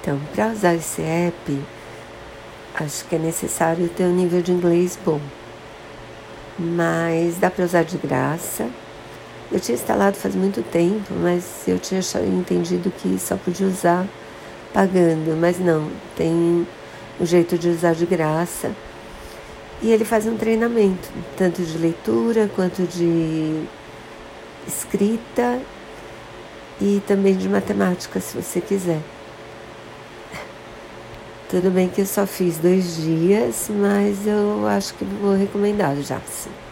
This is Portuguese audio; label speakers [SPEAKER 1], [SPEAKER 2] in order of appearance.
[SPEAKER 1] Então, para usar esse app, acho que é necessário ter um nível de inglês bom. Mas dá para usar de graça. Eu tinha instalado faz muito tempo, mas eu tinha entendido que só podia usar pagando, mas não, tem o jeito de usar de graça. E ele faz um treinamento, tanto de leitura quanto de escrita e também de matemática, se você quiser. Tudo bem que eu só fiz dois dias, mas eu acho que vou recomendar já. Sim.